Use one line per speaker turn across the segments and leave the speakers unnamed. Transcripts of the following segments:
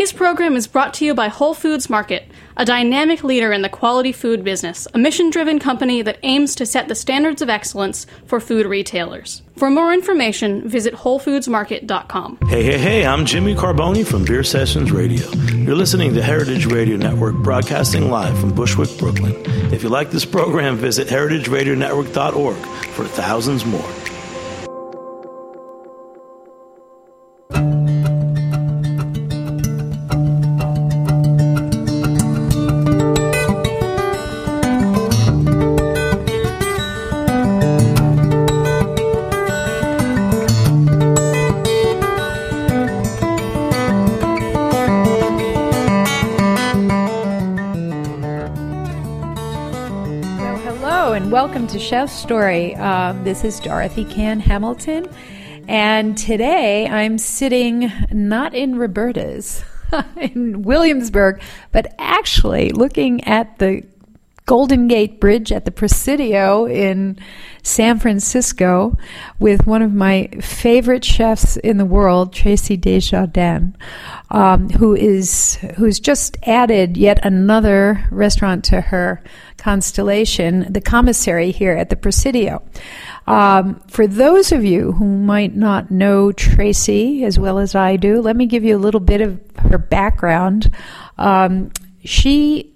Today's program is brought to you by Whole Foods Market, a dynamic leader in the quality food business, a mission driven company that aims to set the standards of excellence for food retailers. For more information, visit WholeFoodsMarket.com.
Hey, hey, hey, I'm Jimmy Carbone from Beer Sessions Radio. You're listening to Heritage Radio Network, broadcasting live from Bushwick, Brooklyn. If you like this program, visit heritageradionetwork.org for thousands more.
Chef's Story. Um, this is Dorothy Cann Hamilton, and today I'm sitting not in Roberta's in Williamsburg, but actually looking at the Golden Gate Bridge at the Presidio in San Francisco with one of my favorite chefs in the world, Traci Des Jardins, um, who is who's just added yet another restaurant to her constellation, the commissary here at the Presidio. Um, for those of you who might not know Traci as well as I do, let me give you a little bit of her background. Um, she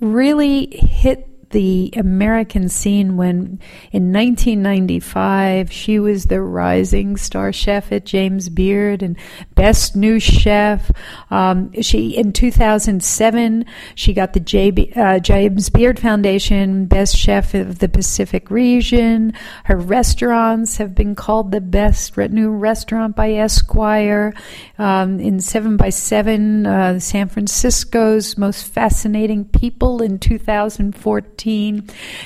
really hit the American scene when in 1995 she was the rising star chef at James Beard and best new chef. Um, she in 2007 she got the J, uh, James Beard Foundation best chef of the Pacific region. Her restaurants have been called the best new restaurant by Esquire. Um, in Seven by Seven, uh, San Francisco's most fascinating people in 2014.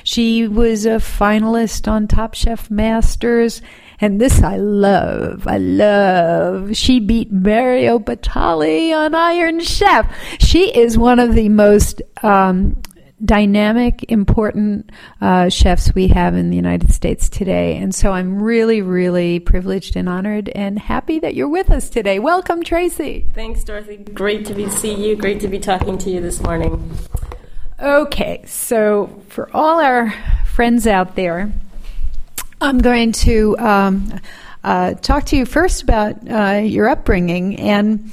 She was a finalist on Top Chef Masters. And this I love. I love. She beat Mario Batali on Iron Chef. She is one of the most um, dynamic, important uh, chefs we have in the United States today. And so I'm really, really privileged and honored and happy that you're with us today. Welcome, Traci.
Thanks, Dorothy. Great to be see you. Great to be talking to you this morning.
Okay, so for all our friends out there, I'm going to um, uh, talk to you first about uh, your upbringing. And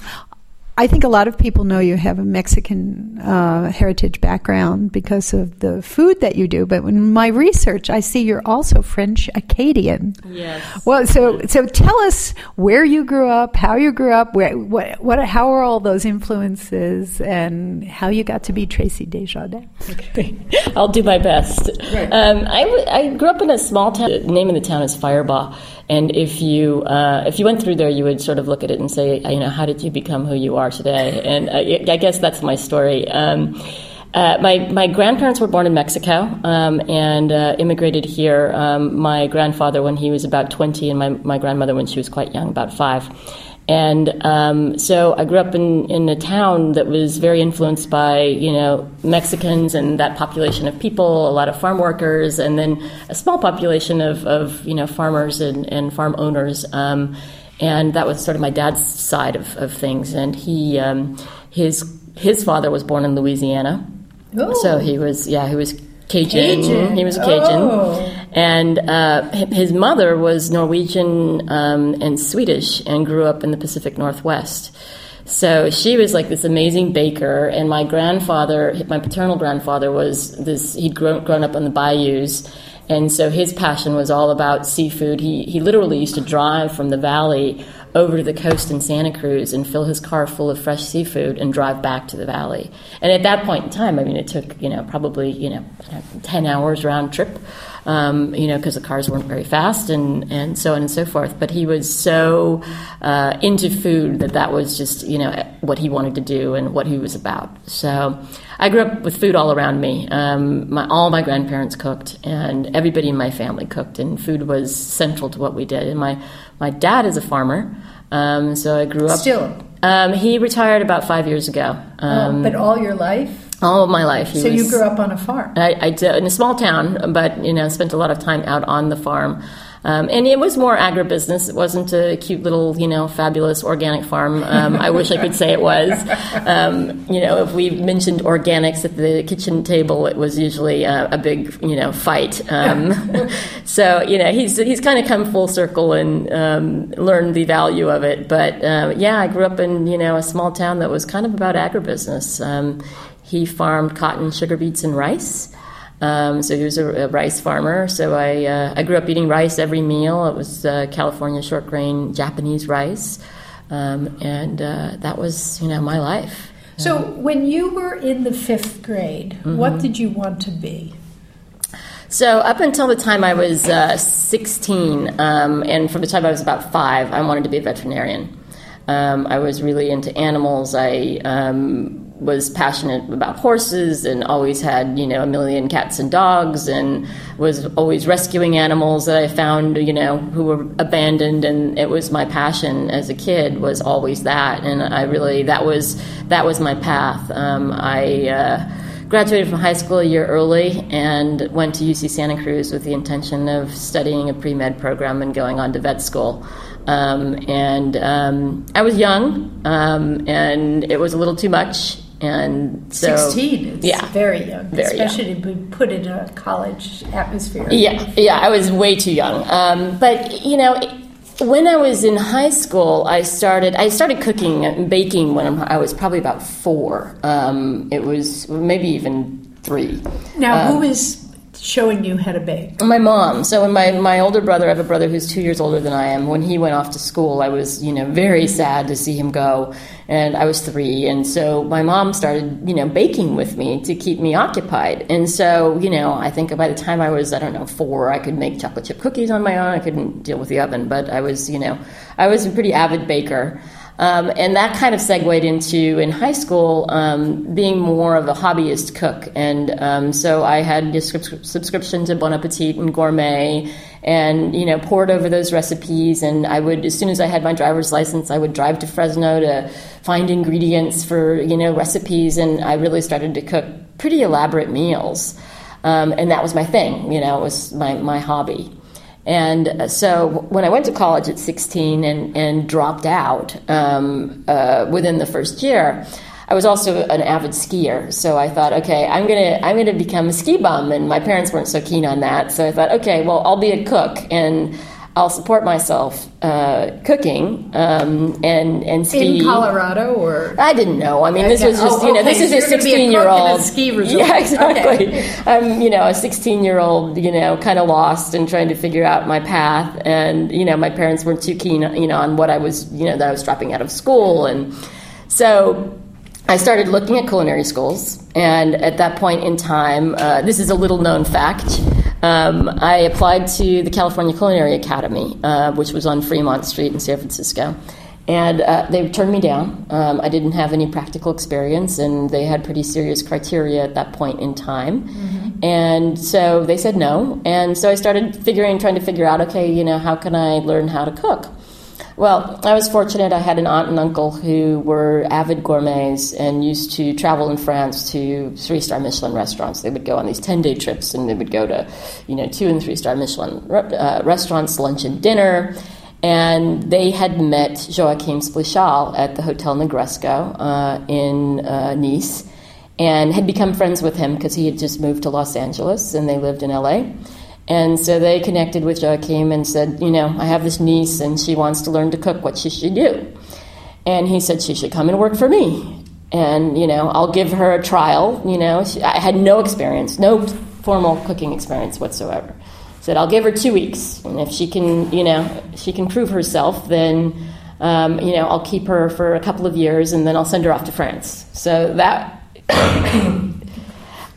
I think a lot of people know you have a Mexican uh, heritage background because of the food that you do. But in my research, I see you're also French Acadian.
Yes.
Well, so so tell us where you grew up, how you grew up, where, what, what, how are all those influences, and how you got to be Traci Des Jardins.
Okay. I'll do my best. Right. Um, I, w- I grew up in a small town. The name of the town is Firebaugh. And if you uh, if you went through there, you would sort of look at it and say, you know, how did you become who you are today? And uh, I guess that's my story. Um, uh, my my grandparents were born in Mexico um, and uh, immigrated here. Um, my grandfather when he was about twenty, and my my grandmother when she was quite young, about five. And um, so I grew up in, in a town that was very influenced by, you know, Mexicans and that population of people, a lot of farm workers, and then a small population of, of you know, farmers and, and farm owners. Um, and that was sort of my dad's side of, of things. And he, um, his, his father was born in Louisiana.
Oh.
So he was, yeah, he was
Cajun.
Cajun. He was a Cajun.
Oh.
And uh, his mother was Norwegian um, and Swedish and grew up in the Pacific Northwest. So she was like this amazing baker, and my grandfather, my paternal grandfather, was this. He'd grown, grown up on the bayous, and so his passion was all about seafood. He he literally used to drive from the valley over to the coast in Santa Cruz and fill his car full of fresh seafood and drive back to the valley. And at that point in time, I mean, it took you know probably you know ten hours round trip, um, you know, because the cars weren't very fast and and so on and so forth. But he was so uh, into food that that was just you know what he wanted to do and what he was about. So. I grew up with food all around me. Um, my, all my grandparents cooked, and everybody in my family cooked, and food was central to what we did. And my my dad is a farmer, um, so I grew up.
Still,
um, he retired about five years ago.
Oh,
um,
but all your life.
All of my life.
so
was,
you grew up on a farm.
I, I, did in a small town, but you know, spent a lot of time out on the farm. Um, and it was more agribusiness. It wasn't a cute little, you know, fabulous organic farm. Um, I wish I could say it was. Um, you know, if we mentioned organics at the kitchen table, it was usually a, a big, you know, fight. Um, so, you know, he's he's kind of come full circle and um, learned the value of it. But uh, yeah, I grew up in you know a small town that was kind of about agribusiness. He farmed cotton, sugar beets, and rice. Um, so he was a, a, rice farmer. So I, uh, I grew up eating rice every meal. It was uh, California short grain Japanese rice, um, and uh, that was you know my life.
So when you were in the fifth grade, mm-hmm. what did you want to be?
So up until the time I was uh, 16, um, and from the time I was about five, I wanted to be a veterinarian. Um, I was really into animals. I um, was passionate about horses and always had you know a million cats and dogs and was always rescuing animals that I found you know who were abandoned and it was my passion as a kid was always that and I really that was that was my path. Um, I uh, graduated from high school a year early and went to UC Santa Cruz with the intention of studying a pre med program and going on to vet school. Um, and um, I was young, um, and it was a little too much and so
16 it's
yeah.
very young
very
especially young. to be put in a college atmosphere.
Yeah yeah i was way too young. Um, but you know when i was in high school i started i started cooking and baking when i was probably about four. Um, it was maybe even three.
Now um, who is showing you how to bake?
My mom. So when my, my older brother, I have a brother who's two years older than I am. When he went off to school, I was, you know, very sad to see him go. And I was three. And so my mom started, you know, baking with me to keep me occupied. And so, you know, I think by the time I was, I don't know, four, I could make chocolate chip cookies on my own. I couldn't deal with the oven, but I was, you know, I was a pretty avid baker. Um, and that kind of segued into in high school um, being more of a hobbyist cook. And um, so I had a subscription to Bon Appetit and Gourmet and, you know, poured over those recipes. And I would, as soon as I had my driver's license, I would drive to Fresno to find ingredients for, you know, recipes. And I really started to cook pretty elaborate meals. Um, and that was my thing, you know, it was my, my hobby. And so when I went to college at 16 and, and dropped out um, uh, within the first year, I was also an avid skier. So I thought, okay, I'm gonna I'm gonna become a ski bum, and my parents weren't so keen on that. So I thought, okay, well, I'll be a cook and I'll support myself uh, cooking um, and and ski
in Colorado or
I didn't know. I mean, this was just oh, you know this is a sixteen year old
ski resort.
Yeah, exactly. Okay. I'm you know a sixteen year old you know kind of lost and trying to figure out my path, and you know my parents weren't too keen you know on what I was you know that I was dropping out of school, and so I started looking at culinary schools, and at that point in time, uh, this is a little known fact. Um, I applied to the California Culinary Academy, uh, which was on Fremont Street in San Francisco. And uh, they turned me down. Um, I didn't have any practical experience, and they had pretty serious criteria at that point in time. Mm-hmm. And so they said no. And so I started figuring, trying to figure out, okay, you know, how can I learn how to cook? Well, I was fortunate. I had an aunt and uncle who were avid gourmets and used to travel in France to three star Michelin restaurants. They would go on these 10 day trips and they would go to, you know, two and three star Michelin uh, restaurants, lunch and dinner. And they had met Joachim Splichal at the Hotel Negresco uh, in uh, Nice and had become friends with him because he had just moved to Los Angeles and they lived in LA. And so they connected with Joachim and said, You know, I have this niece and she wants to learn to cook. What she should do? And he said, She should come and work for me. And, you know, I'll give her a trial. You know, she, I had no experience, no formal cooking experience whatsoever. Said, I'll give her two weeks. And if she can, you know, she can prove herself, then, um, you know, I'll keep her for a couple of years and then I'll send her off to France. So that.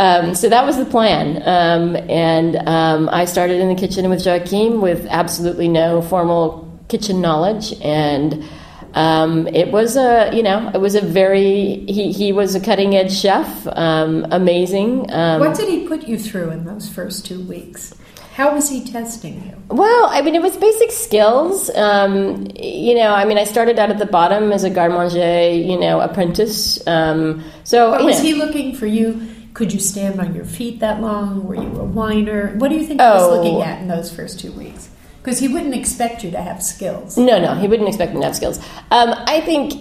Um, so that was the plan. Um, and um, I started in the kitchen with Joachim with absolutely no formal kitchen knowledge. And um, it was a, you know, it was a very, he, he was a cutting edge chef, um, amazing.
Um, what did he put you through in those first two weeks? How was he testing you?
Well, I mean, it was basic skills. Um, you know, I mean, I started out at the bottom as a garde manger, you know, apprentice. Um, so,
but was
know.
he looking for you could you stand on your feet that long? Were you a whiner? What do you think oh, he was looking oh. at in those first two weeks? Because he wouldn't expect you to have skills.
No, no, he wouldn't expect me to have skills. Um, I think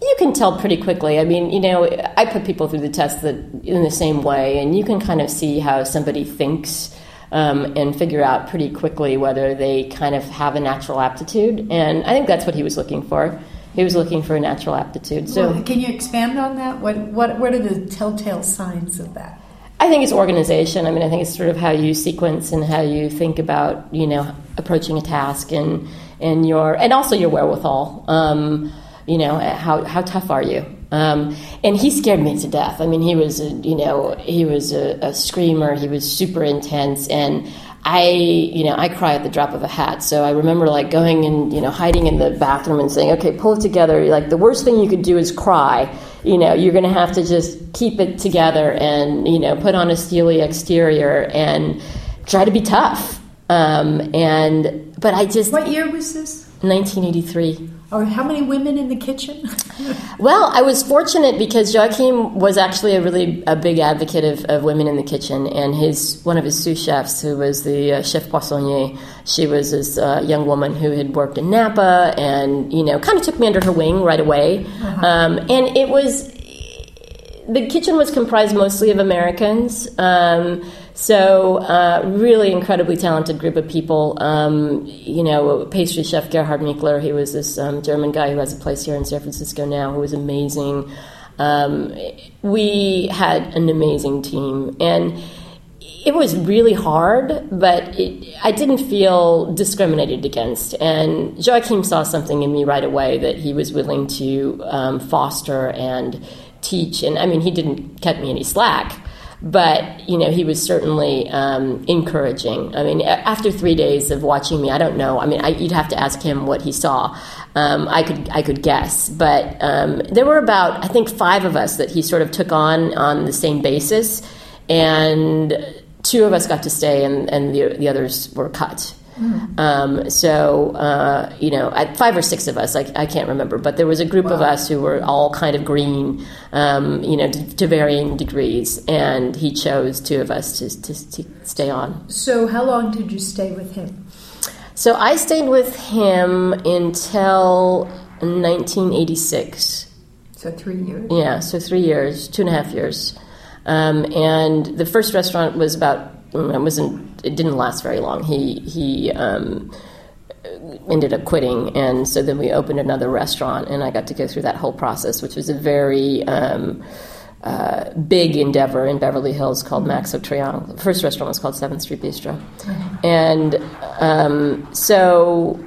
you can tell pretty quickly. I mean, you know, I put people through the test that in the same way, and you can kind of see how somebody thinks um, and figure out pretty quickly whether they kind of have a natural aptitude. And I think that's what he was looking for. He was looking for a natural aptitude. So,
well, can you expand on that? What what what are the telltale signs of that?
I think it's organization. I mean, I think it's sort of how you sequence and how you think about, you know, approaching a task and and your and also your wherewithal. Um, you know, how how tough are you? Um, and he scared me to death. I mean, he was, a, you know, he was a, a screamer. He was super intense, and I, you know, I cry at the drop of a hat. So I remember like going and, you know, hiding in the bathroom and saying, okay, pull it together. Like the worst thing you could do is cry. You know, you're going to have to just keep it together and, you know, put on a steely exterior and try to be tough. Um, and, but I just.
What year was this?
1983.
Or how many women in the kitchen?
well, I was fortunate because Joachim was actually a really a big advocate of, of women in the kitchen, and his one of his sous chefs, who was the uh, chef poissonnier, she was this uh, young woman who had worked in Napa, and you know, kind of took me under her wing right away, uh-huh. um, and it was the kitchen was comprised mostly of Americans. Um, so, uh, really incredibly talented group of people. Um, you know, pastry chef Gerhard Michler, he was this um, German guy who has a place here in San Francisco now, who was amazing. Um, we had an amazing team, and it was really hard, but it, I didn't feel discriminated against. And Joachim saw something in me right away that he was willing to um, foster and teach. And I mean, he didn't cut me any slack but you know he was certainly um, encouraging. I mean, after three days of watching me, I don't know. I mean, I, you'd have to ask him what he saw. Um, I could I could guess, but um, there were about I think five of us that he sort of took on on the same basis, and two of us got to stay, and, and the the others were cut. Mm. Um, so, uh, you know, five or six of us, I, I, can't remember, but there was a group wow. of us who were all kind of green, um, you know, to, to, varying degrees, and he chose two of us to, to, to, stay on.
So, how long did you stay with him?
So, I stayed with him until 1986.
So, three years?
Yeah, so three years, two and a half years. Um, and the first restaurant was about it wasn't it didn't last very long. He he um, ended up quitting, and so then we opened another restaurant, and I got to go through that whole process, which was a very um, uh, big endeavor in Beverly Hills called Max Triangle. The first restaurant was called Seventh Street Bistro, and um, so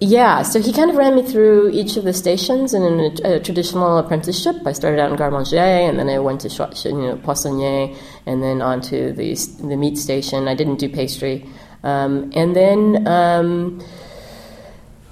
yeah, so he kind of ran me through each of the stations in a, a traditional apprenticeship. I started out in garde manger, and then I went to you know, poissonnier, and then on to the, the meat station. I didn't do pastry. Um, and then um,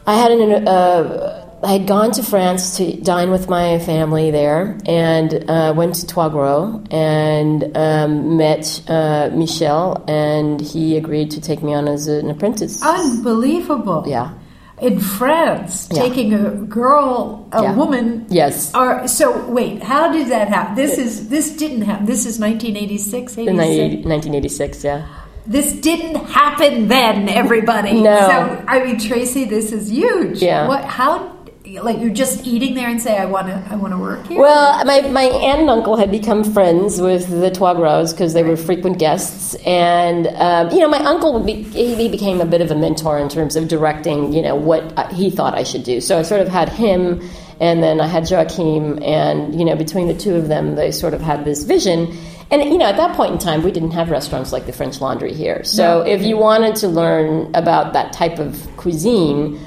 I had an, uh, I had gone to France to dine with my family there, and uh, went to Trois Gros and um, met uh, Michel, and he agreed to take me on as an apprentice.
Unbelievable!
Yeah
in France, yeah. taking a girl, a yeah. woman.
Yes.
Are, so wait, how did that happen? This is this didn't happen. This is 1986,
1986, yeah.
This didn't happen then, everybody.
no.
So I mean, Traci, this is huge.
Yeah.
What? How like you're just eating there and say I want to I want to work here?
Well, my, my aunt and uncle had become friends with the Trois Gros because they were frequent guests, and um, you know my uncle be, he became a bit of a mentor in terms of directing you know what he thought I should do. So I sort of had him, and then I had Joachim, and you know between the two of them they sort of had this vision. And you know, at that point in time, we didn't have restaurants like the French Laundry here. So no. if you wanted to learn about that type of cuisine,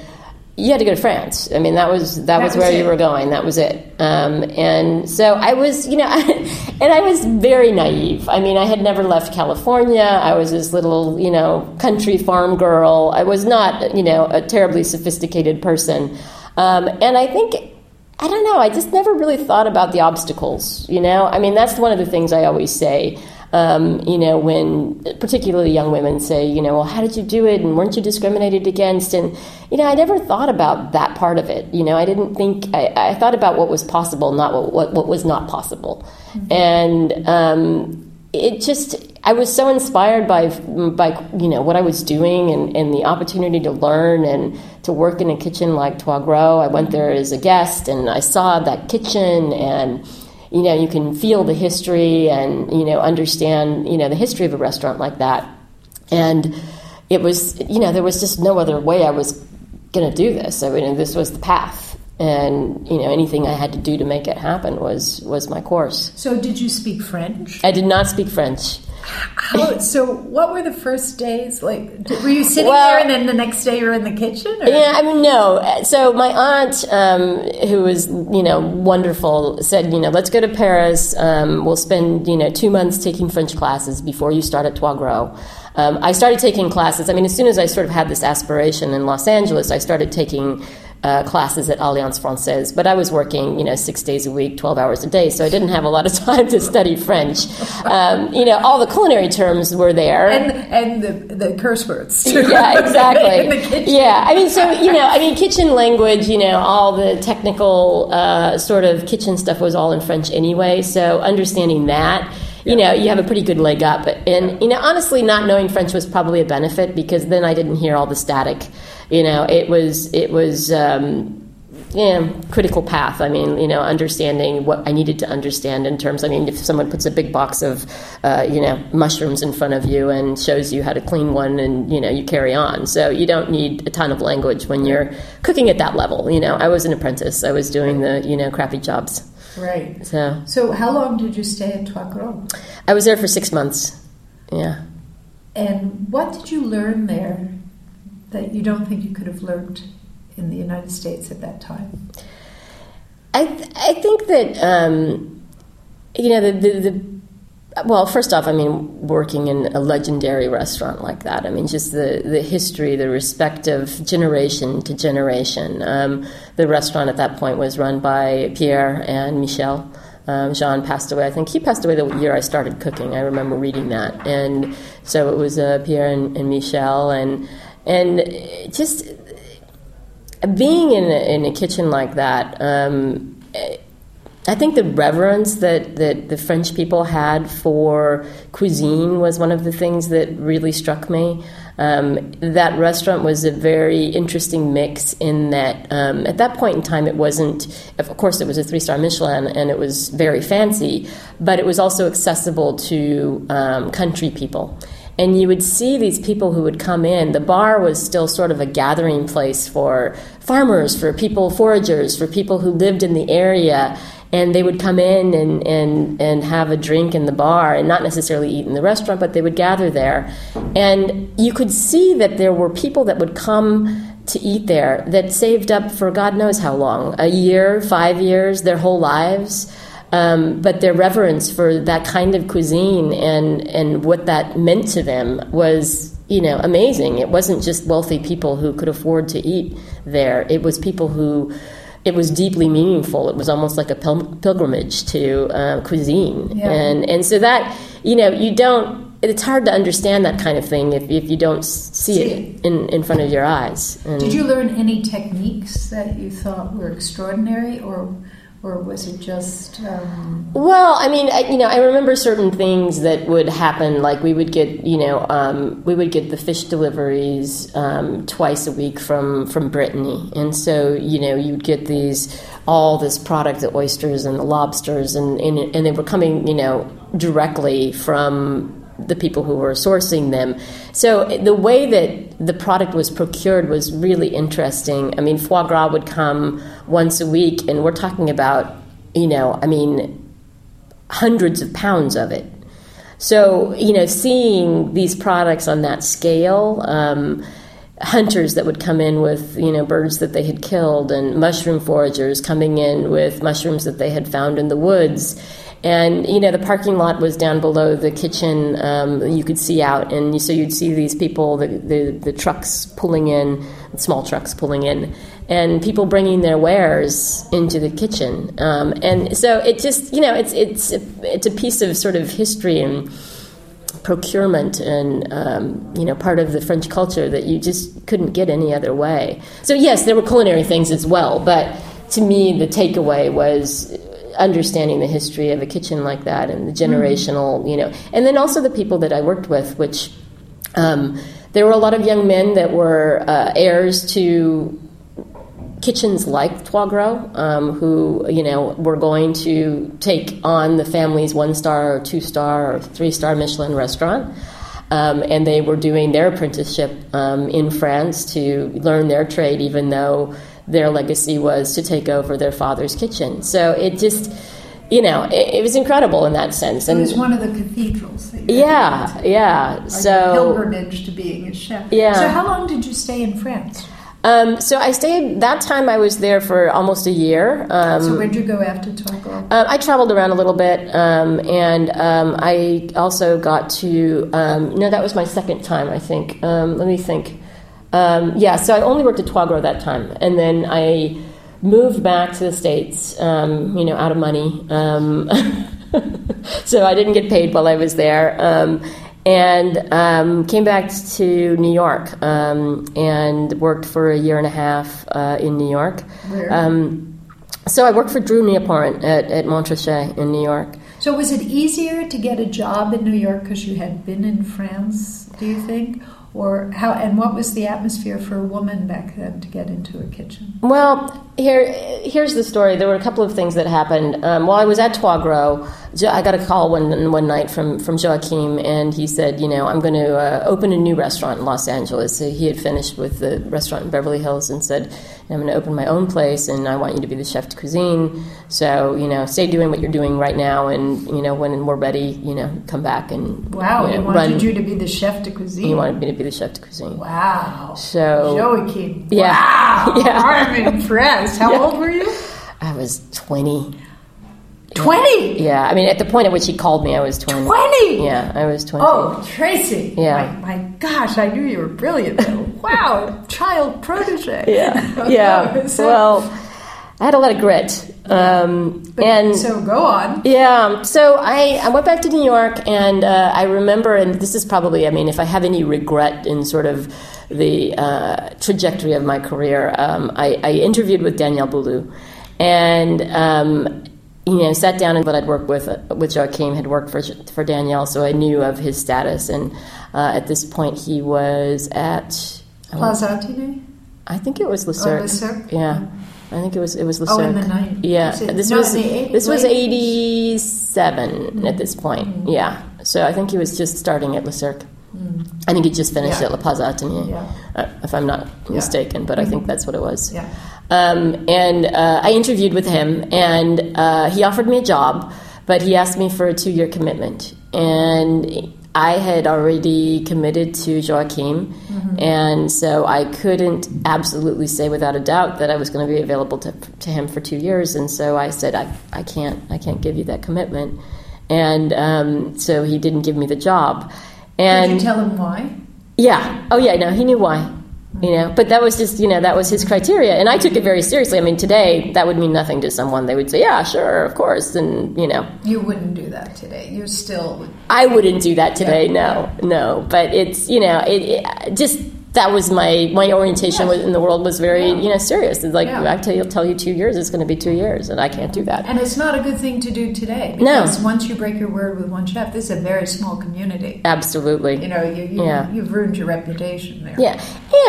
you had to go to France. I mean, that was that, that was, was, where it. you were going. That was it. Um, and so I was, you know, and I was very naive. I mean, I had never left California. I was this little, you know, country farm girl. I was not, you know, a terribly sophisticated person. Um, and I think I don't know. I just never really thought about the obstacles. You know, I mean, that's one of the things I always say. Um, you know, when particularly young women say, you know, well, how did you do it, and weren't you discriminated against? And you know, I never thought about that part of it. You know, I didn't think I, I thought about what was possible, not what what, what was not possible, mm-hmm. and um, it just I was so inspired by by you know what I was doing and, and the opportunity to learn and to work in a kitchen like Trois Gros. I went there as a guest and I saw that kitchen and you know you can feel the history and you know understand you know the history of a restaurant like that and it was you know there was just no other way I was going to do this. I mean this was the path and you know anything I had to do to make it happen was was my course.
So, did you speak French?
I did not speak French.
How, so, what were the first days like? Were you sitting
Well-
there, and then the next day you're in the kitchen? Or?
Yeah, I mean, no. So my aunt, um, who was you know wonderful, said, you know, let's go to Paris. Um, we'll spend you know two months taking French classes before you start at Trois Gros. Um, I started taking classes. I mean, as soon as I sort of had this aspiration in Los Angeles, I started taking. Uh, classes at Alliance Francaise, but I was working, you know, six days a week, twelve hours a day, so I didn't have a lot of time to study French. Um, you know, all the culinary terms were there,
and and the, the curse words. too.
yeah, exactly.
in the kitchen.
Yeah, I mean, so you know, I mean, kitchen language, you know, all the technical uh, sort of kitchen stuff was all in French anyway. So understanding that, you know, you have a pretty good leg up. And you know, honestly, not knowing French was probably a benefit because then I didn't hear all the static. You know, it was it was. Um, yeah, critical path. I mean, you know, understanding what I needed to understand in terms. I mean, if someone puts a big box of, uh, you know, mushrooms in front of you and shows you how to clean one, and you know, you carry on. So you don't need a ton of language when you're cooking at that level. You know, I was an apprentice. I was doing the you know crappy jobs.
Right.
So
So, how long did you stay at Trois Gros?
I was there for six months. Yeah.
And what did you learn there that you don't think you could have learned in the United States at that time?
I th- I think that um, you know the, the the well first off I mean working in a legendary restaurant like that I mean just the the history the respect of generation to generation um, the restaurant at that point was run by Pierre and Michel. Um, Jean passed away. I think he passed away the year I started cooking. I remember reading that, and so it was uh, Pierre and, and Michel, and and just being in a, in a kitchen like that, um, I think the reverence that, that the French people had for cuisine was one of the things that really struck me. Um, that restaurant was a very interesting mix in that um, at that point in time it wasn't, of course, it was a three star Michelin and it was very fancy, but it was also accessible to um, country people and you would see these people who would come in. The bar was still sort of a gathering place for farmers, for people, foragers, for people who lived in the area. And they would come in and, and, and have a drink in the bar and not necessarily eat in the restaurant, but they would gather there. And you could see that there were people that would come to eat there that saved up for God knows how long a year, five years, their whole lives. Um, but their reverence for that kind of cuisine and, and what that meant to them was, you know, amazing. It wasn't just wealthy people who could afford to eat there. It was people who, it was deeply meaningful. It was almost like a pil- pilgrimage to uh, cuisine.
Yeah.
And, and so that, you know, you don't, it's hard to understand that kind of thing if, if you don't see,
See.
it in, in front of your eyes. And
Did you learn any techniques that you thought were extraordinary, or or was it just? Um,
Well, I mean, I, you know, I remember certain things that would happen. Like we would get, you know, um, we would get the fish deliveries um, twice a week from from Brittany, and so you know, you'd get these all this product, the oysters and the lobsters, and and, and they were coming, you know, directly from the people who were sourcing them. So the way that the product was procured was really interesting. I mean, foie gras would come once a week, and we're talking about, you know, I mean, hundreds of pounds of it. So, you know, seeing these products on that scale, um, hunters that would come in with, you know, birds that they had killed, and mushroom foragers coming in with mushrooms that they had found in the woods. And, you know, the parking lot was down below the kitchen. Um, you could see out, and so you'd see these people, the, the, the trucks pulling in, small trucks pulling in, and people bringing their wares into the kitchen. Um, and so it just, you know, it's, it's, it's a piece of sort of history and procurement and um, you know part of the French culture that you just couldn't get any other way. So yes, there were culinary things as well, but to me the takeaway was understanding the history of a kitchen like that and the generational, you know, and then also the people that I worked with, which um, there were a lot of young men that were uh, heirs to kitchens like Trois Gros, um, who you know were going to take on the family's one star or two star or three star Michelin restaurant. Um, and they were doing their apprenticeship um, in France to learn their trade, even though their legacy was to take over their father's kitchen. So it just, you know, it, it was incredible in that sense.
And it was one of the cathedrals.
yeah, yeah.
Like
so
pilgrimage to being a chef.
Yeah.
So how long did you stay in France?
Um, so I stayed. That time I was there for almost a year. Um,
so where'd you go after Gros?
Uh, I traveled around a little bit, um, and um, I also got to. Um, no, that was my second time. I think. Um, let me think. Um, yeah, so I only worked at Gros that time, and then I moved back to the states. you know, out of money. so I didn't get paid while I was there and um, came back to New York um, and worked for a year and a half uh, in New York.
Where?
Um, so I worked for Drew Nieporent at, at Montrachet in New York.
So was it easier to get a job in New York because you had been in France? Do you think? Or how and what was the atmosphere for a woman back then to get into a kitchen?
Well here here's the story. There were a couple of things that happened. Um, while i was at Trois Gros i got a call one, one night from, from joachim and he said you know i'm going to uh, open a new restaurant in los angeles. So he had finished with the restaurant in beverly hills and said i'm going to open my own place and i want you to be the chef de cuisine. So you know stay doing what you're doing right now and you know when we're ready you know come back and
wow
you know,
he wanted
run.
you to be the chef de cuisine.
He wanted me to be the chef de cuisine.
Wow.
So
joachim
yeah.
Wow.
yeah.
I'm impressed. How
Yeah.
old were you?
I was 20
20
Yeah, I mean, at the point at which he called me, I was 20.
20
Yeah, I was 20.
Oh, Traci!
Yeah.
My, my gosh, I knew you were brilliant. wow, child protege.
Yeah, yeah.
So-
well, I had a lot of grit. Um, and
so go on.
yeah, so I, I went back to New York, and uh, I remember, and this is probably, I mean, if I have any regret in sort of the uh, trajectory of my career, um, I, I interviewed with Daniel Boulud, and um, you know, sat down and what I'd worked with with Joachim had worked for for Daniel, so I knew of his status. And uh, at this point, he was at uh,
Plaza Athenee?
I think it was Le Cirque.
Oh, Le
Yeah, I think it was it was Le
Oh, in the night.
Yeah, this
no,
was
in the
this was
late-
eighty seven mm. at this point. Mm. Yeah, so I think he was just starting at Le Cirque. Mm. I think he just finished
Yeah.
at La Atelier,
Yeah.
uh, if I'm not mistaken, but I mm-hmm. think that's what it was.
Yeah.
Um, and uh, I interviewed with him, and uh, he offered me a job, but he asked me for a two year commitment. And I had already committed to Joachim, and so I couldn't absolutely say without a doubt that I was going to be available to, to him for two years. And so I said, I, I can't, I can't give you that commitment. And um, so he didn't give me the job. And
Did you tell him why?
yeah. Oh, yeah. No, he knew why. You know, but that was just you know that was his criteria, and I took it very seriously. I mean, today that would mean nothing to someone. They would say, "Yeah, sure, of course," and you know,
You wouldn't do that today. You still
I wouldn't do that today.
Yeah.
No, no. But it's you know, it, it just that was my my orientation
Yes.
in the world was very
Yeah.
you know serious. It's like
Yeah.
I tell you, tell you two years, it's going to be two years, and I can't do that.
And it's not a good thing to do today.
No.
Once you break your word with one chef, this is a very small community.
Absolutely.
You know, you, you,
Yeah.
you've ruined your reputation there.
Yeah,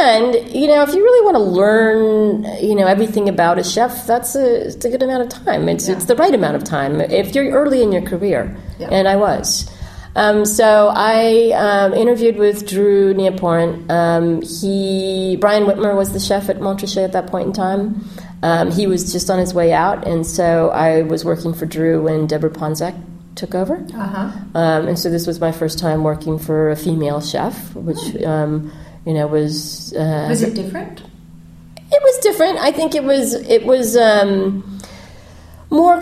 and you know, if you really want to learn, you know, everything about a chef, that's a, it's a good amount of time. It's
Yeah.
it's the right amount of time if you're early in your career,
Yeah.
and I was. Um, so I um, interviewed with Drew Nieporent. Um, he Brian Whitmer was the chef at Montrachet at that point in time. Um, he was just on his way out, and so I was working for Drew when Deborah Ponzak took over.
Uh huh.
Um, and so this was my first time working for a female chef, which um, you know was uh,
Was it different?
it was different. I think it was it was um,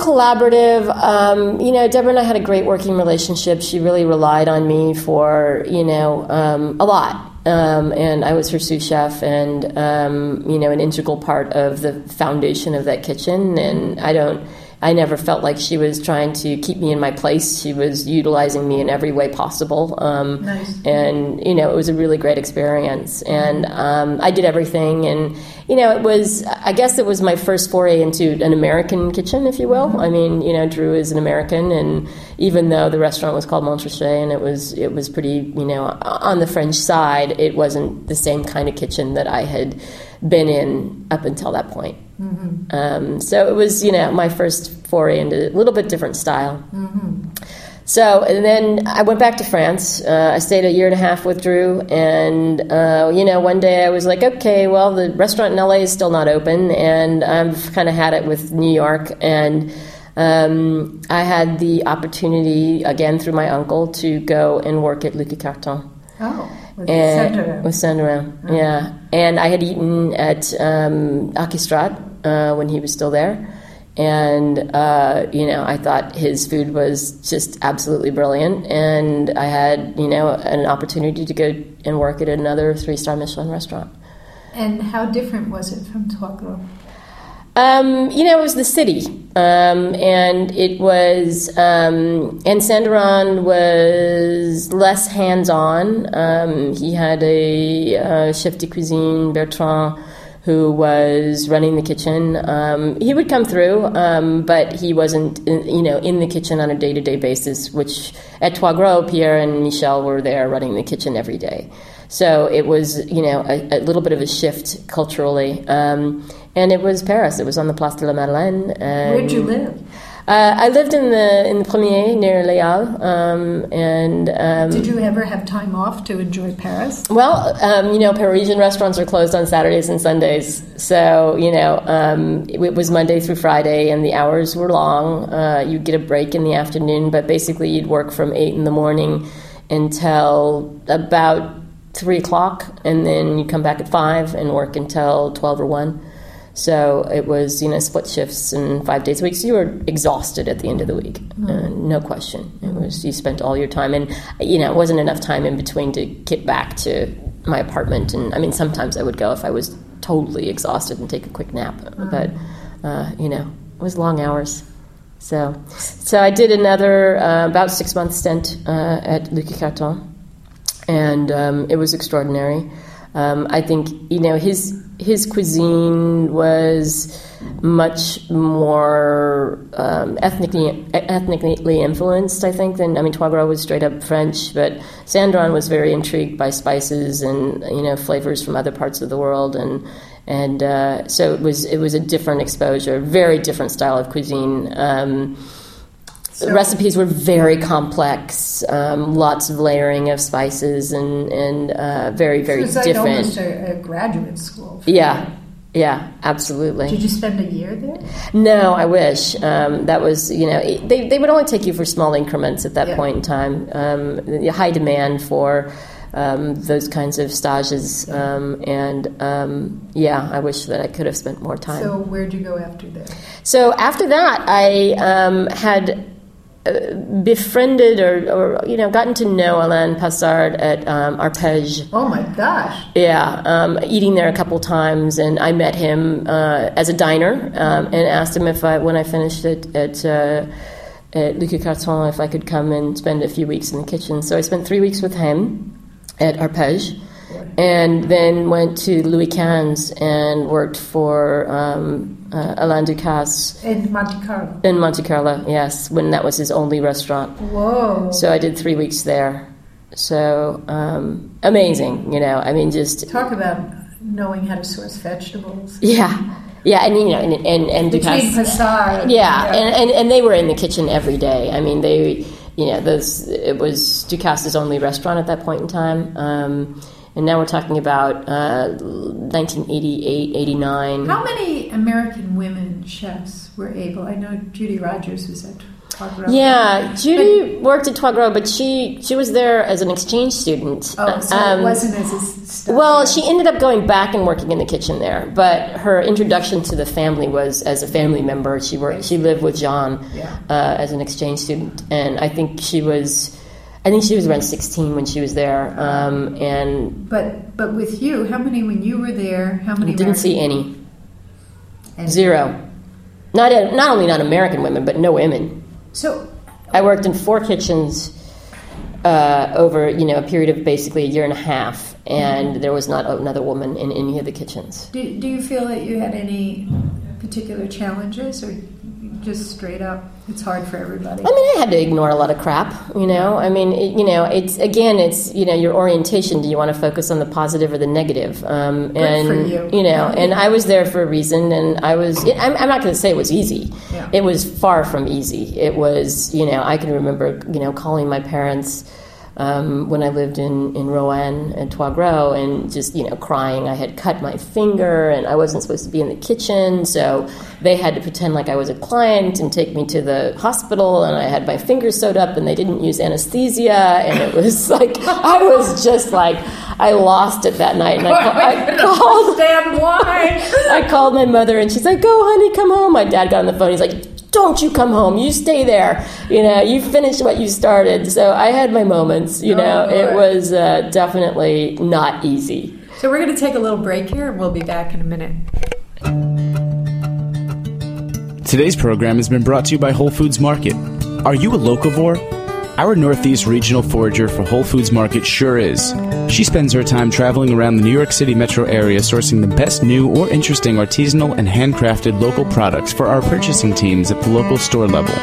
collaborative. Um, you know, Deborah and I had a great working relationship. She really relied on me for you know um, a lot. Um, and I was her sous chef, and um, you know, an integral part of the foundation of that kitchen. And I don't, I never felt like she was trying to keep me in my place. She was utilizing me in every way possible. Um,
Nice.
And, you know, it was a really great experience. And um, I did everything. And, you know, it was, I guess it was my first foray into an American kitchen, if you will. I mean, you know, Drew is an American. And even though the restaurant was called Montrachet and it was, it was pretty, you know, on the French side, it wasn't the same kind of kitchen that I had been in up until that point. Um, so it was, you know, my first foray into a little bit different style. So, and then I went back to France. Uh, I stayed a year and a half with Drew, and uh, you know, one day I was like, okay, well, the restaurant in LA is still not open, and I've kind of had it with New York, and um, I had the opportunity again through my uncle to go and work at Lucas Carton
Oh, with
and
Senderens.
with Senderens, yeah. And I had eaten at um, Archestrate uh, when he was still there, and uh, you know I thought his food was just absolutely brilliant, and I had you know an opportunity to go and work at another three star Michelin restaurant.
And how different was it from Trois
Um, you know, it was the city, um, and it was, um, and Senderens was less hands-on. Um, he had a uh, chef de cuisine, Bertrand, who was running the kitchen. Um, he would come through, um, but he wasn't, in- you know, in the kitchen on a day-to-day basis. Which at Trois Gros, Pierre and Michel were there running the kitchen every day. So it was, you know, a, a little bit of a shift culturally. Um, and it was Paris. It was on the Place de la Madeleine.
Where'd you live?
Uh, I lived in the in the Premier near Halles, um, and um,
Did you ever have time off to enjoy Paris?
well, um, you know, Parisian restaurants are closed on Saturdays and Sundays, so you know, um, it, it was Monday through Friday, and the hours were long. Uh, you'd get a break in the afternoon, but basically, you'd work from eight in the morning until about three o'clock, and then you come back at five and work until twelve or one. So it was, you know, split shifts and five days a week. So you were exhausted at the end of the week, uh, no question. It was you spent all your time, and you know, it wasn't enough time in between to get back to my apartment. And I mean, sometimes I would go if I was totally exhausted and take a quick nap. But uh, you know, it was long hours. So, so I did another uh, about six month stint uh, at Lucas Carton and um, it was extraordinary. Um, I think you know his his cuisine was much more um, ethnically ethnically influenced. I think than I mean Trois Gros was straight up French, but Senderens was very intrigued by spices and you know flavors from other parts of the world, and and uh, so it was it was a different exposure, very different style of cuisine. Um, the recipes were very complex, um, lots of layering of spices, and and uh, very very
it was like
different.
almost a, a graduate school.
Yeah, yeah, absolutely.
Did you spend a year there?
No, I wish. Um, that was, you know, they, they would only take you for small increments at that
Yeah.
point in time. Um, the high demand for um, those kinds of stages. Um, and um, yeah, I wish that I could have spent more time.
So where'd you go after that?
So after that, I um, had uh, befriended or, or, you know, gotten to know Alain Passard at um, Arpege.
Oh my gosh!
Yeah, um, eating there a couple times, and I met him uh, as a diner um, and asked him if I, when I finished it at uh, at Carton, if I could come and spend a few weeks in the kitchen. So I spent three weeks with him at Arpege, and then went to Louis XV and worked for um, uh, Alain Ducasse
In Monte Carlo.
in Monte Carlo. Yes, when that was his only restaurant.
Whoa!
So I did three weeks there. So um, amazing, you know. I mean, just
Talk about knowing how to source vegetables.
yeah, yeah, and you know, and and, and
Between
Ducasse,
Passard.
yeah, and, and and they were in the kitchen every day. I mean, they, you know, those it was Ducasse's only restaurant at that point in time. Um, and now we're talking about uh, 1988, 89.
How many American women chefs were able? I know Judy Rodgers was at Trois Gros.
Yeah, Judy worked at Trois Gros, but she she was there as an exchange student.
Oh, so
Um,
it wasn't as a stuff.
Well, she ended up going back and working in the kitchen there, but her introduction to the family was as a family member. She worked, she lived with John
Yeah.
uh, as an exchange student, and I think she was, I think she was around sixteen when she was there, um, and
But but with you, how many when you were there? How many?
didn't see any Zero. Not not only not American women, but no women.
So
I worked in four kitchens uh, over you know a period of basically a year and a half, and there was not another woman in any of the kitchens.
Do, do you feel that you had any particular challenges, or just straight up, it's hard for everybody?
I mean, I had to ignore a lot of crap. You know, I mean, it, you know, it's again, it's you know, your orientation. Do you want to focus on the positive or the negative? Um, and
for you.
know, and I was there for a reason, and I was. I'm, I'm not going to say it was easy.
Yeah.
It was far from easy. It was, you know, I can remember, you know, calling my parents um, when I lived in, in Roanne and Troisgros and just, you know, crying. I had cut my finger and I wasn't supposed to be in the kitchen, so they had to pretend like I was a client and take me to the hospital and I had my finger sewed up and they didn't use anesthesia and it was like, I was just like, I lost it that night and I, ca- I called. I called my mother and she's like, "Go, honey, come home." My dad got on the phone. He's like, "Don't you come home? You stay there. You know, you finish what you started." So I had my moments. You know,
Oh,
it was uh, definitely not easy.
So we're going to take a little break here, and we'll be back in a minute.
Today's program has been brought to you by Whole Foods Market. Are you a locavore? Our Northeast regional forager for Whole Foods Market sure is. She spends her time traveling around the New York City metro area sourcing the best new or interesting artisanal and handcrafted local products for our purchasing teams at the local store level.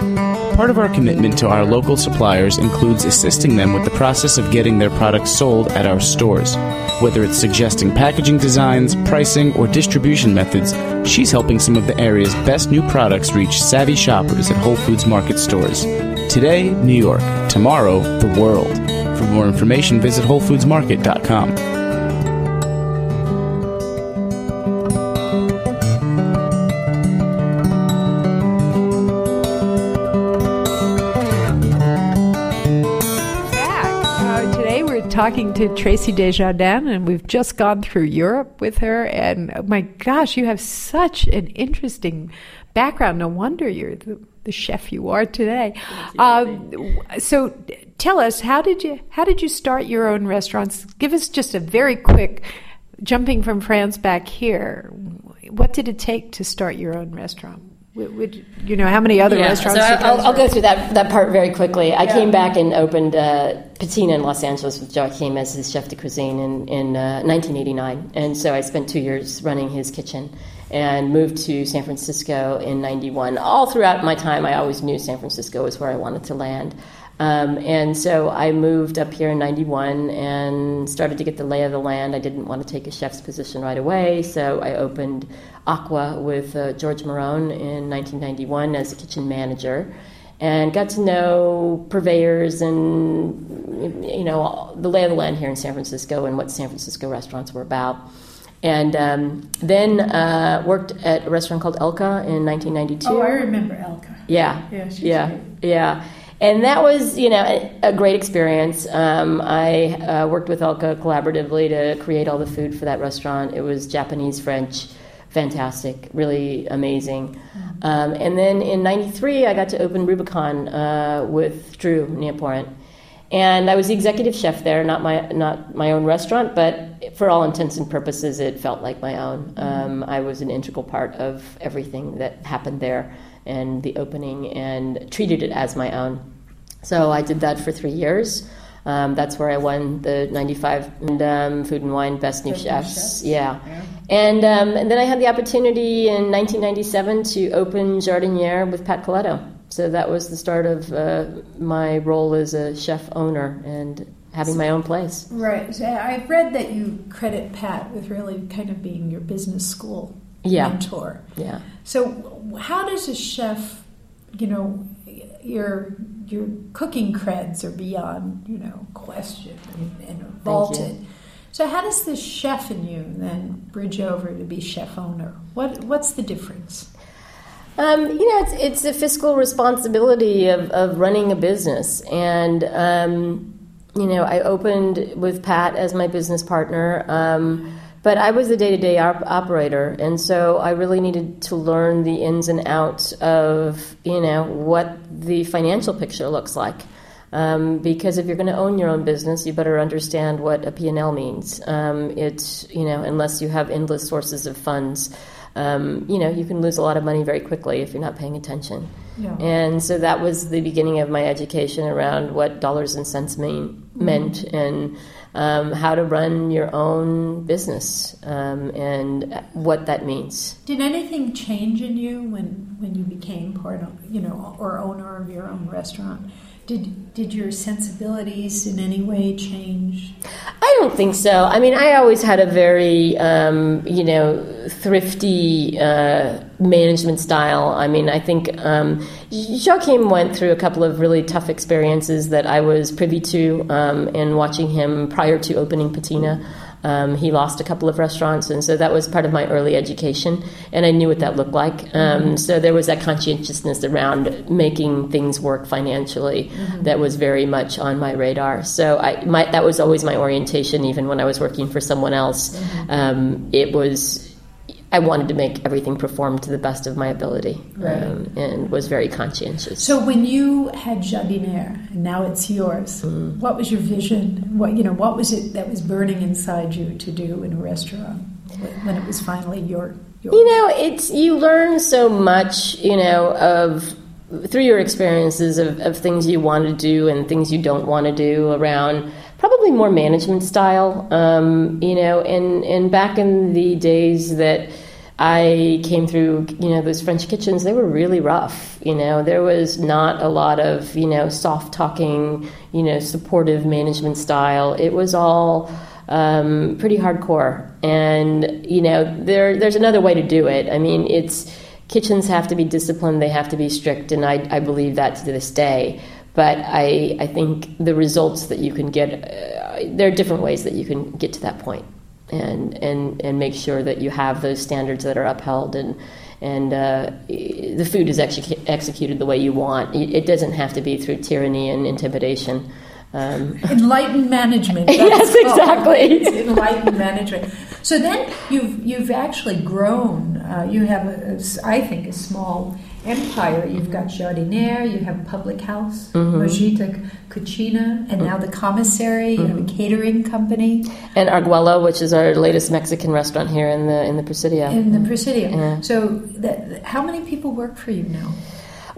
Part of our commitment to our local suppliers includes assisting them with the process of getting their products sold at our stores. Whether it's suggesting packaging designs, pricing, or distribution methods, she's helping some of the area's best new products reach savvy shoppers at Whole Foods Market stores. Today, New York. Tomorrow, the world. For more information, visit WholeFoodsMarket.com.
back. Uh, today we're talking to Traci Des Jardins, and we've just gone through Europe with her. And oh my gosh, you have such an interesting background. No wonder you're the, the chef you are today. Um, so, tell us how did you how did you start your own restaurants? Give us just a very quick jumping from France back here. What did it take to start your own restaurant? Would, you know how many other
Yeah,
restaurants?
So I'll, I'll go through that, that part very quickly. I came back and opened uh, Patina in Los Angeles with Joachim as his chef de cuisine in, in uh, 1989. And so I spent two years running his kitchen and moved to San Francisco in 91. All throughout my time, I always knew San Francisco was where I wanted to land. Um, and so I moved up here in 91 and started to get the lay of the land. I didn't want to take a chef's position right away, so I opened Aqua with uh, George Morrone in 1991 as a kitchen manager and got to know purveyors and you know the lay of the land here in San Francisco and what San Francisco restaurants were about. And um, then uh, worked at a restaurant called Elka in 1992.
Oh, I remember Elka.
Yeah.
Yeah, she's
yeah.
great.
Yeah. And that was, you know, a, a great experience. Um, I uh, worked with Elka collaboratively to create all the food for that restaurant. It was Japanese, French, fantastic, really amazing. Um, and then in '93, I got to open Rubicon uh, with Drew Nieporent. And I was the executive chef there, not my not my own restaurant, but for all intents and purposes, it felt like my own. Um, I was an integral part of everything that happened there and the opening, and treated it as my own. So I did that for three years. Um, that's where I won the '95 um, Food and Wine Best New Chefs. Yeah. And, um, and then I had the opportunity in 1997 to open Jardiniere with Pat Kuleto. So that was the start of uh, my role as a chef owner and having my own place.
Right. So I've read that you credit Pat with really kind of being your business school
Yeah.
mentor.
Yeah.
So how does a chef, you know, your your cooking creds are beyond, you know, question and, and vaulted. So how does the chef in you then bridge over to be chef owner? What what's the difference?
Um, you know, it's, it's a fiscal responsibility of, of running a business. And, um, you know, I opened with Pat as my business partner, um, but I was the day to day operator. And so I really needed to learn the ins and outs of, you know, what the financial picture looks like. Um, because if you're going to own your own business, you better understand what a P&L means. Um, it's, you know, unless you have endless sources of funds, um, you know, you can lose a lot of money very quickly if you're not paying attention.
Yeah.
And so that was the beginning of my education around what dollars and cents mean, meant and um, how to run your own business um, and what that means.
Did anything change in you when, when you became part of, you know, or owner of your own restaurant? Did, did your sensibilities in any way change?
I don't think so. I mean, I always had a very, um, you know, thrifty uh, management style. I mean, I think um, Joachim went through a couple of really tough experiences that I was privy to um, in watching him prior to opening Patina. Um, he lost a couple of restaurants, and so that was part of my early education, and I knew what that looked like. Um, so there was that conscientiousness around making things work financially mm-hmm. that was very much on my radar. So I, my, that was always my orientation, even when I was working for someone else. Mm-hmm. Um, it was I wanted to make everything perform to the best of my ability right. um, and was very conscientious.
So when you had Jardiniere and now it's yours, mm. what was your vision? What you know, what was it that was burning inside you to do in a restaurant when it was finally your yours?
You know, it's you learn so much, you know, of through your experiences of, of things you want to do and things you don't want to do around probably more management style. Um, you know, and and back in the days that I came through, you know, those French kitchens, they were really rough. You know, there was not a lot of, you know, soft talking, you know, supportive management style. It was all um, pretty hardcore. And, you know, there there's another way to do it. I mean, it's kitchens have to be disciplined, they have to be strict, and I, I believe that to this day. But I, I think the results that you can get, uh, there are different ways that you can get to that point and, and, and make sure that you have those standards that are upheld and, and uh, the food is execu- executed the way you want. It doesn't have to be through tyranny and intimidation.
Um, enlightened management.
yes, exactly.
enlightened management. So then you've you've actually grown. Uh, you have, a, a, I think, a small empire. You've got Jardiniere, you have Public House, mm-hmm. Mijita Cocina, and now the Commissary. You have a mm-hmm. catering company,
and Arguello, which is our latest Mexican restaurant here in the in the Presidio.
In the Presidio. Yeah. So, that, how many people work for you now?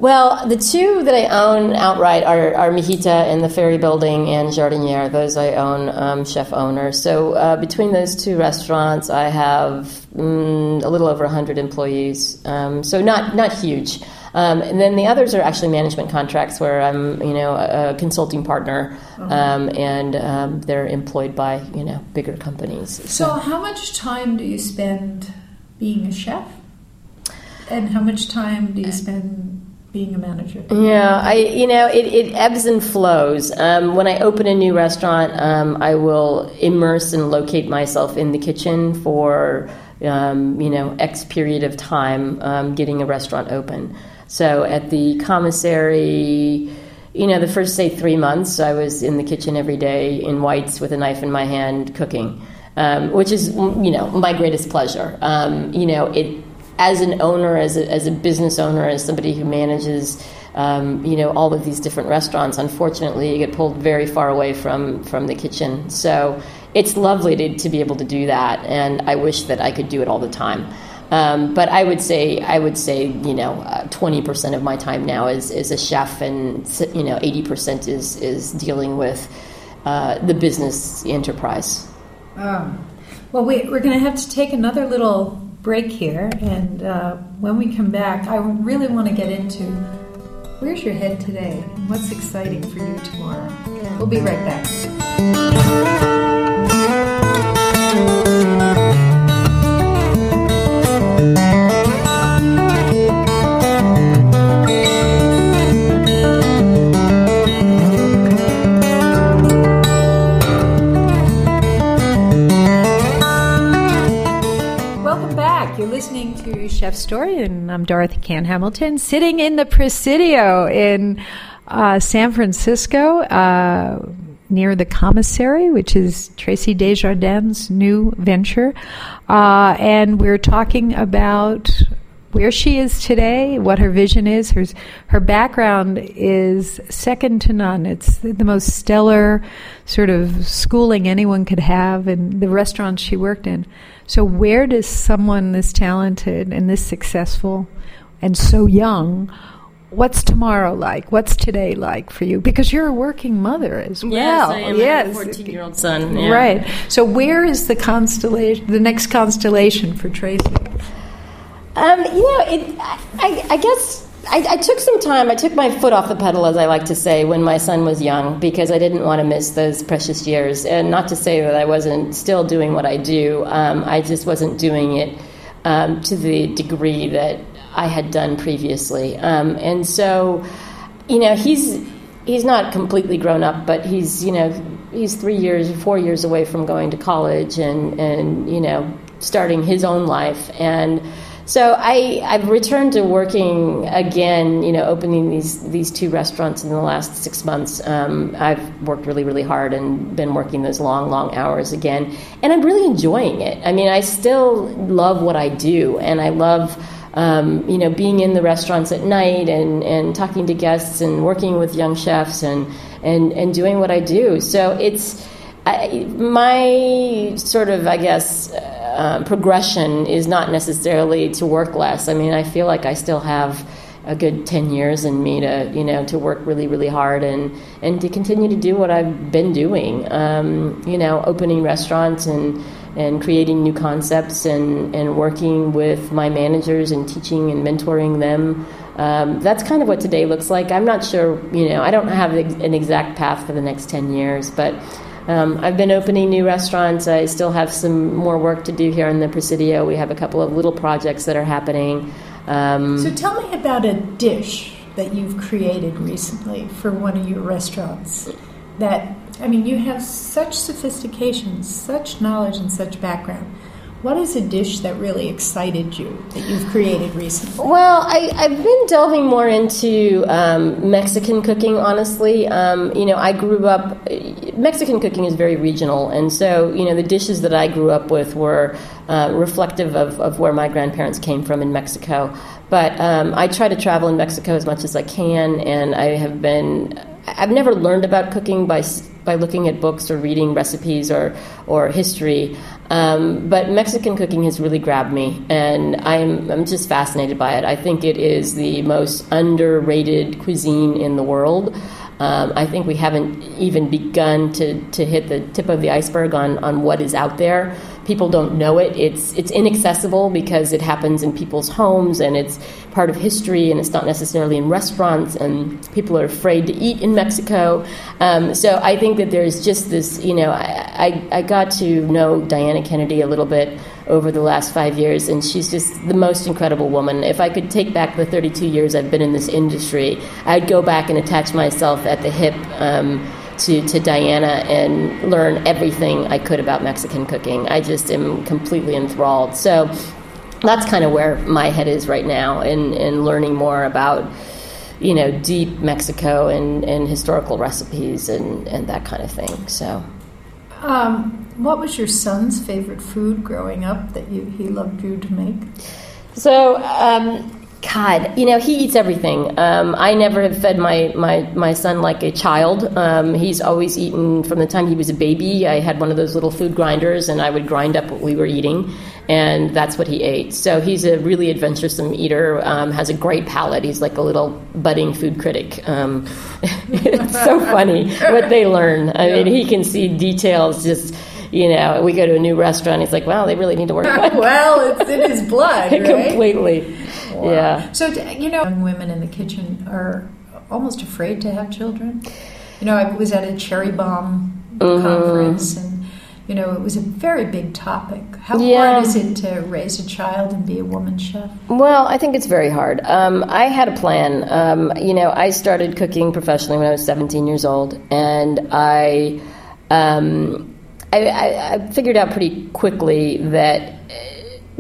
Well, the two that I own outright are, are Mijita and the Ferry Building and Jardiniere. Those I own um, chef owner. So uh, between those two restaurants, I have mm, a little over 100 employees. Um, so not not huge. Um, and then the others are actually management contracts where I'm, you know, a, a consulting partner, uh-huh. um, and um, they're employed by, you know, bigger companies.
So. so, how much time do you spend being a chef, and how much time do you spend being a manager?
Yeah, I you know it, it ebbs and flows. Um, when I open a new restaurant, um, I will immerse and locate myself in the kitchen for um, you know X period of time, um, getting a restaurant open. So at the commissary. You know, the first say three months, I was in the kitchen every day in whites with a knife in my hand, cooking, um, which is you know my greatest pleasure. Um, you know, it as an owner, as a, as a business owner, as somebody who manages, um, you know, all of these different restaurants, unfortunately, you get pulled very far away from from the kitchen. So it's lovely to, to be able to do that, and I wish that I could do it all the time. Um, but I would say I would say you know uh, twenty uh, percent of my time now is is a chef, and you know eighty percent is is dealing with uh, the business enterprise.
Oh. Well, we, we're going to have to take another little break here, and uh, when we come back, I really want to get into where's your head today what's exciting for you tomorrow. We'll be right back. Chef Story, and I'm Dorothy Cann Hamilton, sitting in the Presidio in uh, San Francisco, uh, near the Commissary, which is Traci Des Jardins' new venture. Uh, and we're talking about where she is today, what her vision is. Her, her background is second to none. It's the most stellar sort of schooling anyone could have in the restaurants she worked in. So, where does someone this talented and this successful and so young what's tomorrow like? What's today like for you? Because you're a working mother as well.
Yes, I am. Yes, a fourteen-year-old son. Yeah.
Right. So, where is the constellation? The next constellation for Traci?
Um, you know, it, I, I guess I, I, took some time. I took my foot off the pedal, as I like to say, when my son was young, because I didn't want to miss those precious years. And not to say that I wasn't still doing what I do, um, I just wasn't doing it um, to the degree that I had done previously. Um, and so, you know, he's he's not completely grown up, but he's you know he's three years, four years away from going to college, and and you know starting his own life and so I, I've returned to working again, you know, opening these, these two restaurants in the last six months. Um, I've worked really, really hard and been working those long, long hours again. And I'm really enjoying it. I mean, I still love what I do, and I love. Um, you know, being in the restaurants at night and, and talking to guests and working with young chefs and, and, and doing what I do. So it's I, my sort of, I guess, uh, progression is not necessarily to work less. I mean, I feel like I still have a good 10 years in me to you know to work really really hard and and to continue to do what I've been doing. Um, you know opening restaurants and and creating new concepts and and working with my managers and teaching and mentoring them. Um, that's kind of what today looks like. I'm not sure you know I don't have an exact path for the next 10 years but um, I've been opening new restaurants. I still have some more work to do here in the Presidio. We have a couple of little projects that are happening.
Um, so tell me about a dish that you've created recently for one of your restaurants. That I mean, you have such sophistication, such knowledge, and such background. What is a dish that really excited you that you've created recently?
Well, I, have been delving more into um, Mexican cooking, honestly. Um, you know, I grew up, Mexican cooking is very regional, and so, you know, the dishes that I grew up with were uh, reflective of, of where my grandparents came from in Mexico. But um, I try to travel in Mexico as much as I can, and I have been, I've never learned about cooking by by looking at books or reading recipes or or history. Um, but Mexican cooking has really grabbed me, and I'm I'm just fascinated by it. I think it is the most underrated cuisine in the world. Um, I think we haven't even begun to, to hit the tip of the iceberg on, on what is out there people don't know it. It's it's inaccessible because it happens in people's homes and it's part of history and it's not necessarily in restaurants and people are afraid to eat in Mexico. Um, so I think that there's just this. You know, I, I, I got to know Diana Kennedy a little bit over the last five years, and she's just the most incredible woman. If I could take back the 32 years I've been in this industry, I'd go back and attach myself at the hip. Um, to, to Diana and learn everything I could about Mexican cooking. I just am completely enthralled. So that's kind of where my head is right now in, in learning more about you know deep Mexico and, and historical recipes and, and that kind of thing. So.
Um, what was your son's favorite food growing up that you, he loved you to make?
So, um, God, you know, he eats everything. Um, I never have fed my, my, my son like a child. Um, he's always eaten from the time he was a baby. I had one of those little food grinders, and I would grind up what we were eating, and that's what he ate. So he's a really adventuresome eater, um, has a great palate. He's like a little budding food critic. Um, it's so funny what they learn. I mean, he can see details just you know, we go to a new restaurant. He's like, "Wow, they really need to work."
well, it's in his blood, right?
completely. Wow. Yeah.
So you know, young women in the kitchen are almost afraid to have children. You know, I was at a Cherry Bombe mm-hmm. conference and. You know, it was a very big topic. How yeah. hard is it to raise a child and be a woman chef?
Well, I think it's very hard. Um, I had a plan. Um, you know, I started cooking professionally when I was 17 years old, and I um, I, I, I figured out pretty quickly that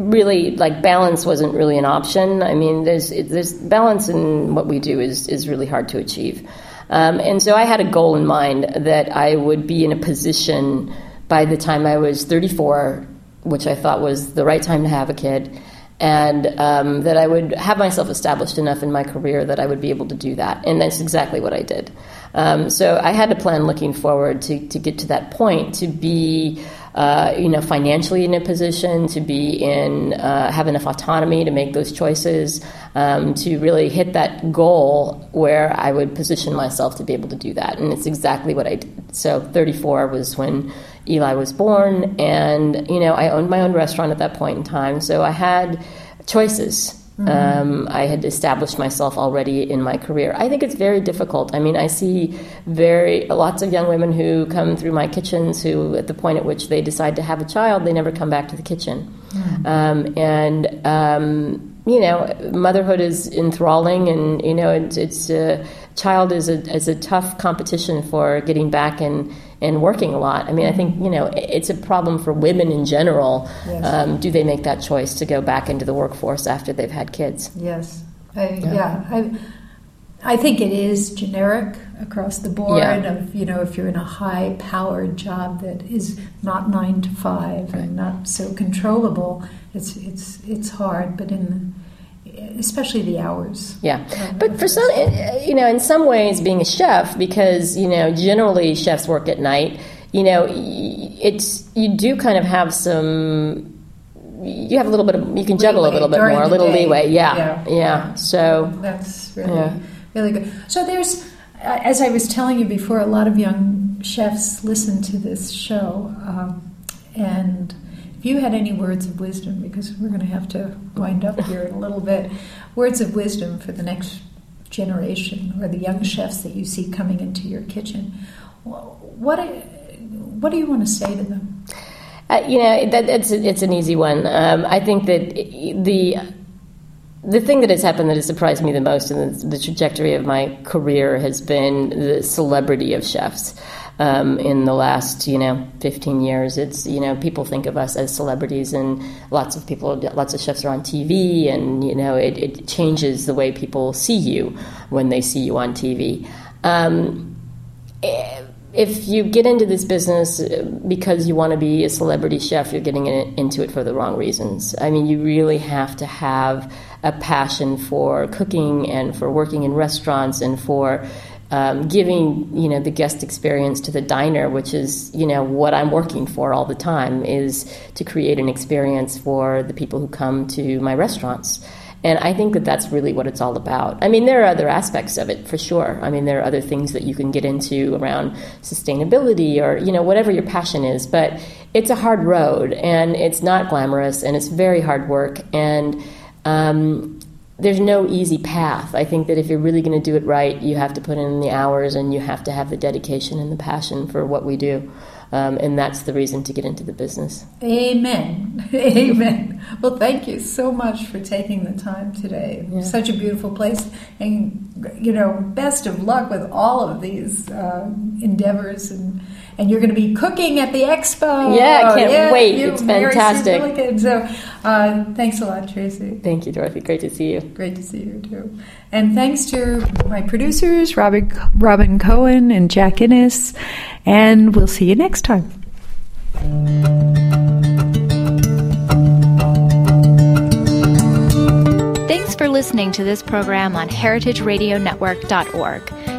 really like balance wasn't really an option. I mean, there's there's balance in what we do is is really hard to achieve. Um, and so I had a goal in mind that I would be in a position by the time I was 34, which I thought was the right time to have a kid, and um, that I would have myself established enough in my career that I would be able to do that. And that's exactly what I did. Um, so I had to plan looking forward to, to get to that point to be. Uh, you know, financially in a position to be in, uh, have enough autonomy to make those choices, um, to really hit that goal where I would position myself to be able to do that. And it's exactly what I did. So 34 was when Eli was born, and you know I owned my own restaurant at that point in time, so I had choices. Mm-hmm. Um, I had established myself already in my career. I think it's very difficult. I mean, I see very lots of young women who come through my kitchens who, at the point at which they decide to have a child, they never come back to the kitchen. Mm-hmm. Um, and um, you know, motherhood is enthralling, and you know, it, it's a child is a is a tough competition for getting back and and working a lot. I mean, I think you know it's a problem for women in general. Yes. Um, do they make that choice to go back into the workforce after they've had kids?
Yes, I, yeah. yeah. I, I think it is generic across the board. Yeah. Of you know, if you're in a high-powered job that is not nine to five right. and not so controllable, it's it's it's hard. But in especially the hours.
Yeah, but for some, you know, in some ways, being a chef, because you know, generally chefs work at night. You know, it's you do kind of have some. You have a little bit of you can juggle a little bit more, a little day. leeway. Yeah, yeah, yeah. yeah. So
that's really yeah. really good. So there's, as I was telling you before, a lot of young chefs listen to this show, um, and if you had any words of wisdom, because we're going to have to wind up here in a little bit, words of wisdom for the next generation or the young chefs that you see coming into your kitchen, what what do you want to say to them?
Uh, you know, that, it's it's an easy one. Um, I think that the the thing that has happened that has surprised me the most in the, the trajectory of my career has been the celebrity of chefs um, in the last you know 15 years. It's you know people think of us as celebrities, and lots of people, lots of chefs are on TV, and you know it, it changes the way people see you when they see you on TV. Um, if you get into this business because you want to be a celebrity chef, you're getting into it for the wrong reasons. I mean, you really have to have a passion for cooking and for working in restaurants and for um, giving you know the guest experience to the diner, which is you know what I'm working for all the time, is to create an experience for the people who come to my restaurants. And I think that that's really what it's all about. I mean, there are other aspects of it for sure. I mean, there are other things that you can get into around sustainability or, you know, whatever your passion is. But it's a hard road and it's not glamorous and it's very hard work. And um, there's no easy path. I think that if you're really going to do it right, you have to put in the hours and you have to have the dedication and the passion for what we do. Um, and that's the reason to get into the business.
Amen. Amen. Well, thank you so much for taking the time today. Yeah. Such a beautiful place. And, you know, best of luck with all of these uh, endeavors and and you're going to be cooking at the expo.
Yeah, I can't yeah, wait. It's fantastic. Really
so, uh, thanks a lot, Traci.
Thank you, Dorothy. Great to see you.
Great to see you too. And thanks to my producers, Robin, Robin Cohen and Jack Innes. And we'll see you next time.
Thanks for listening to this program on heritageradionetwork.org.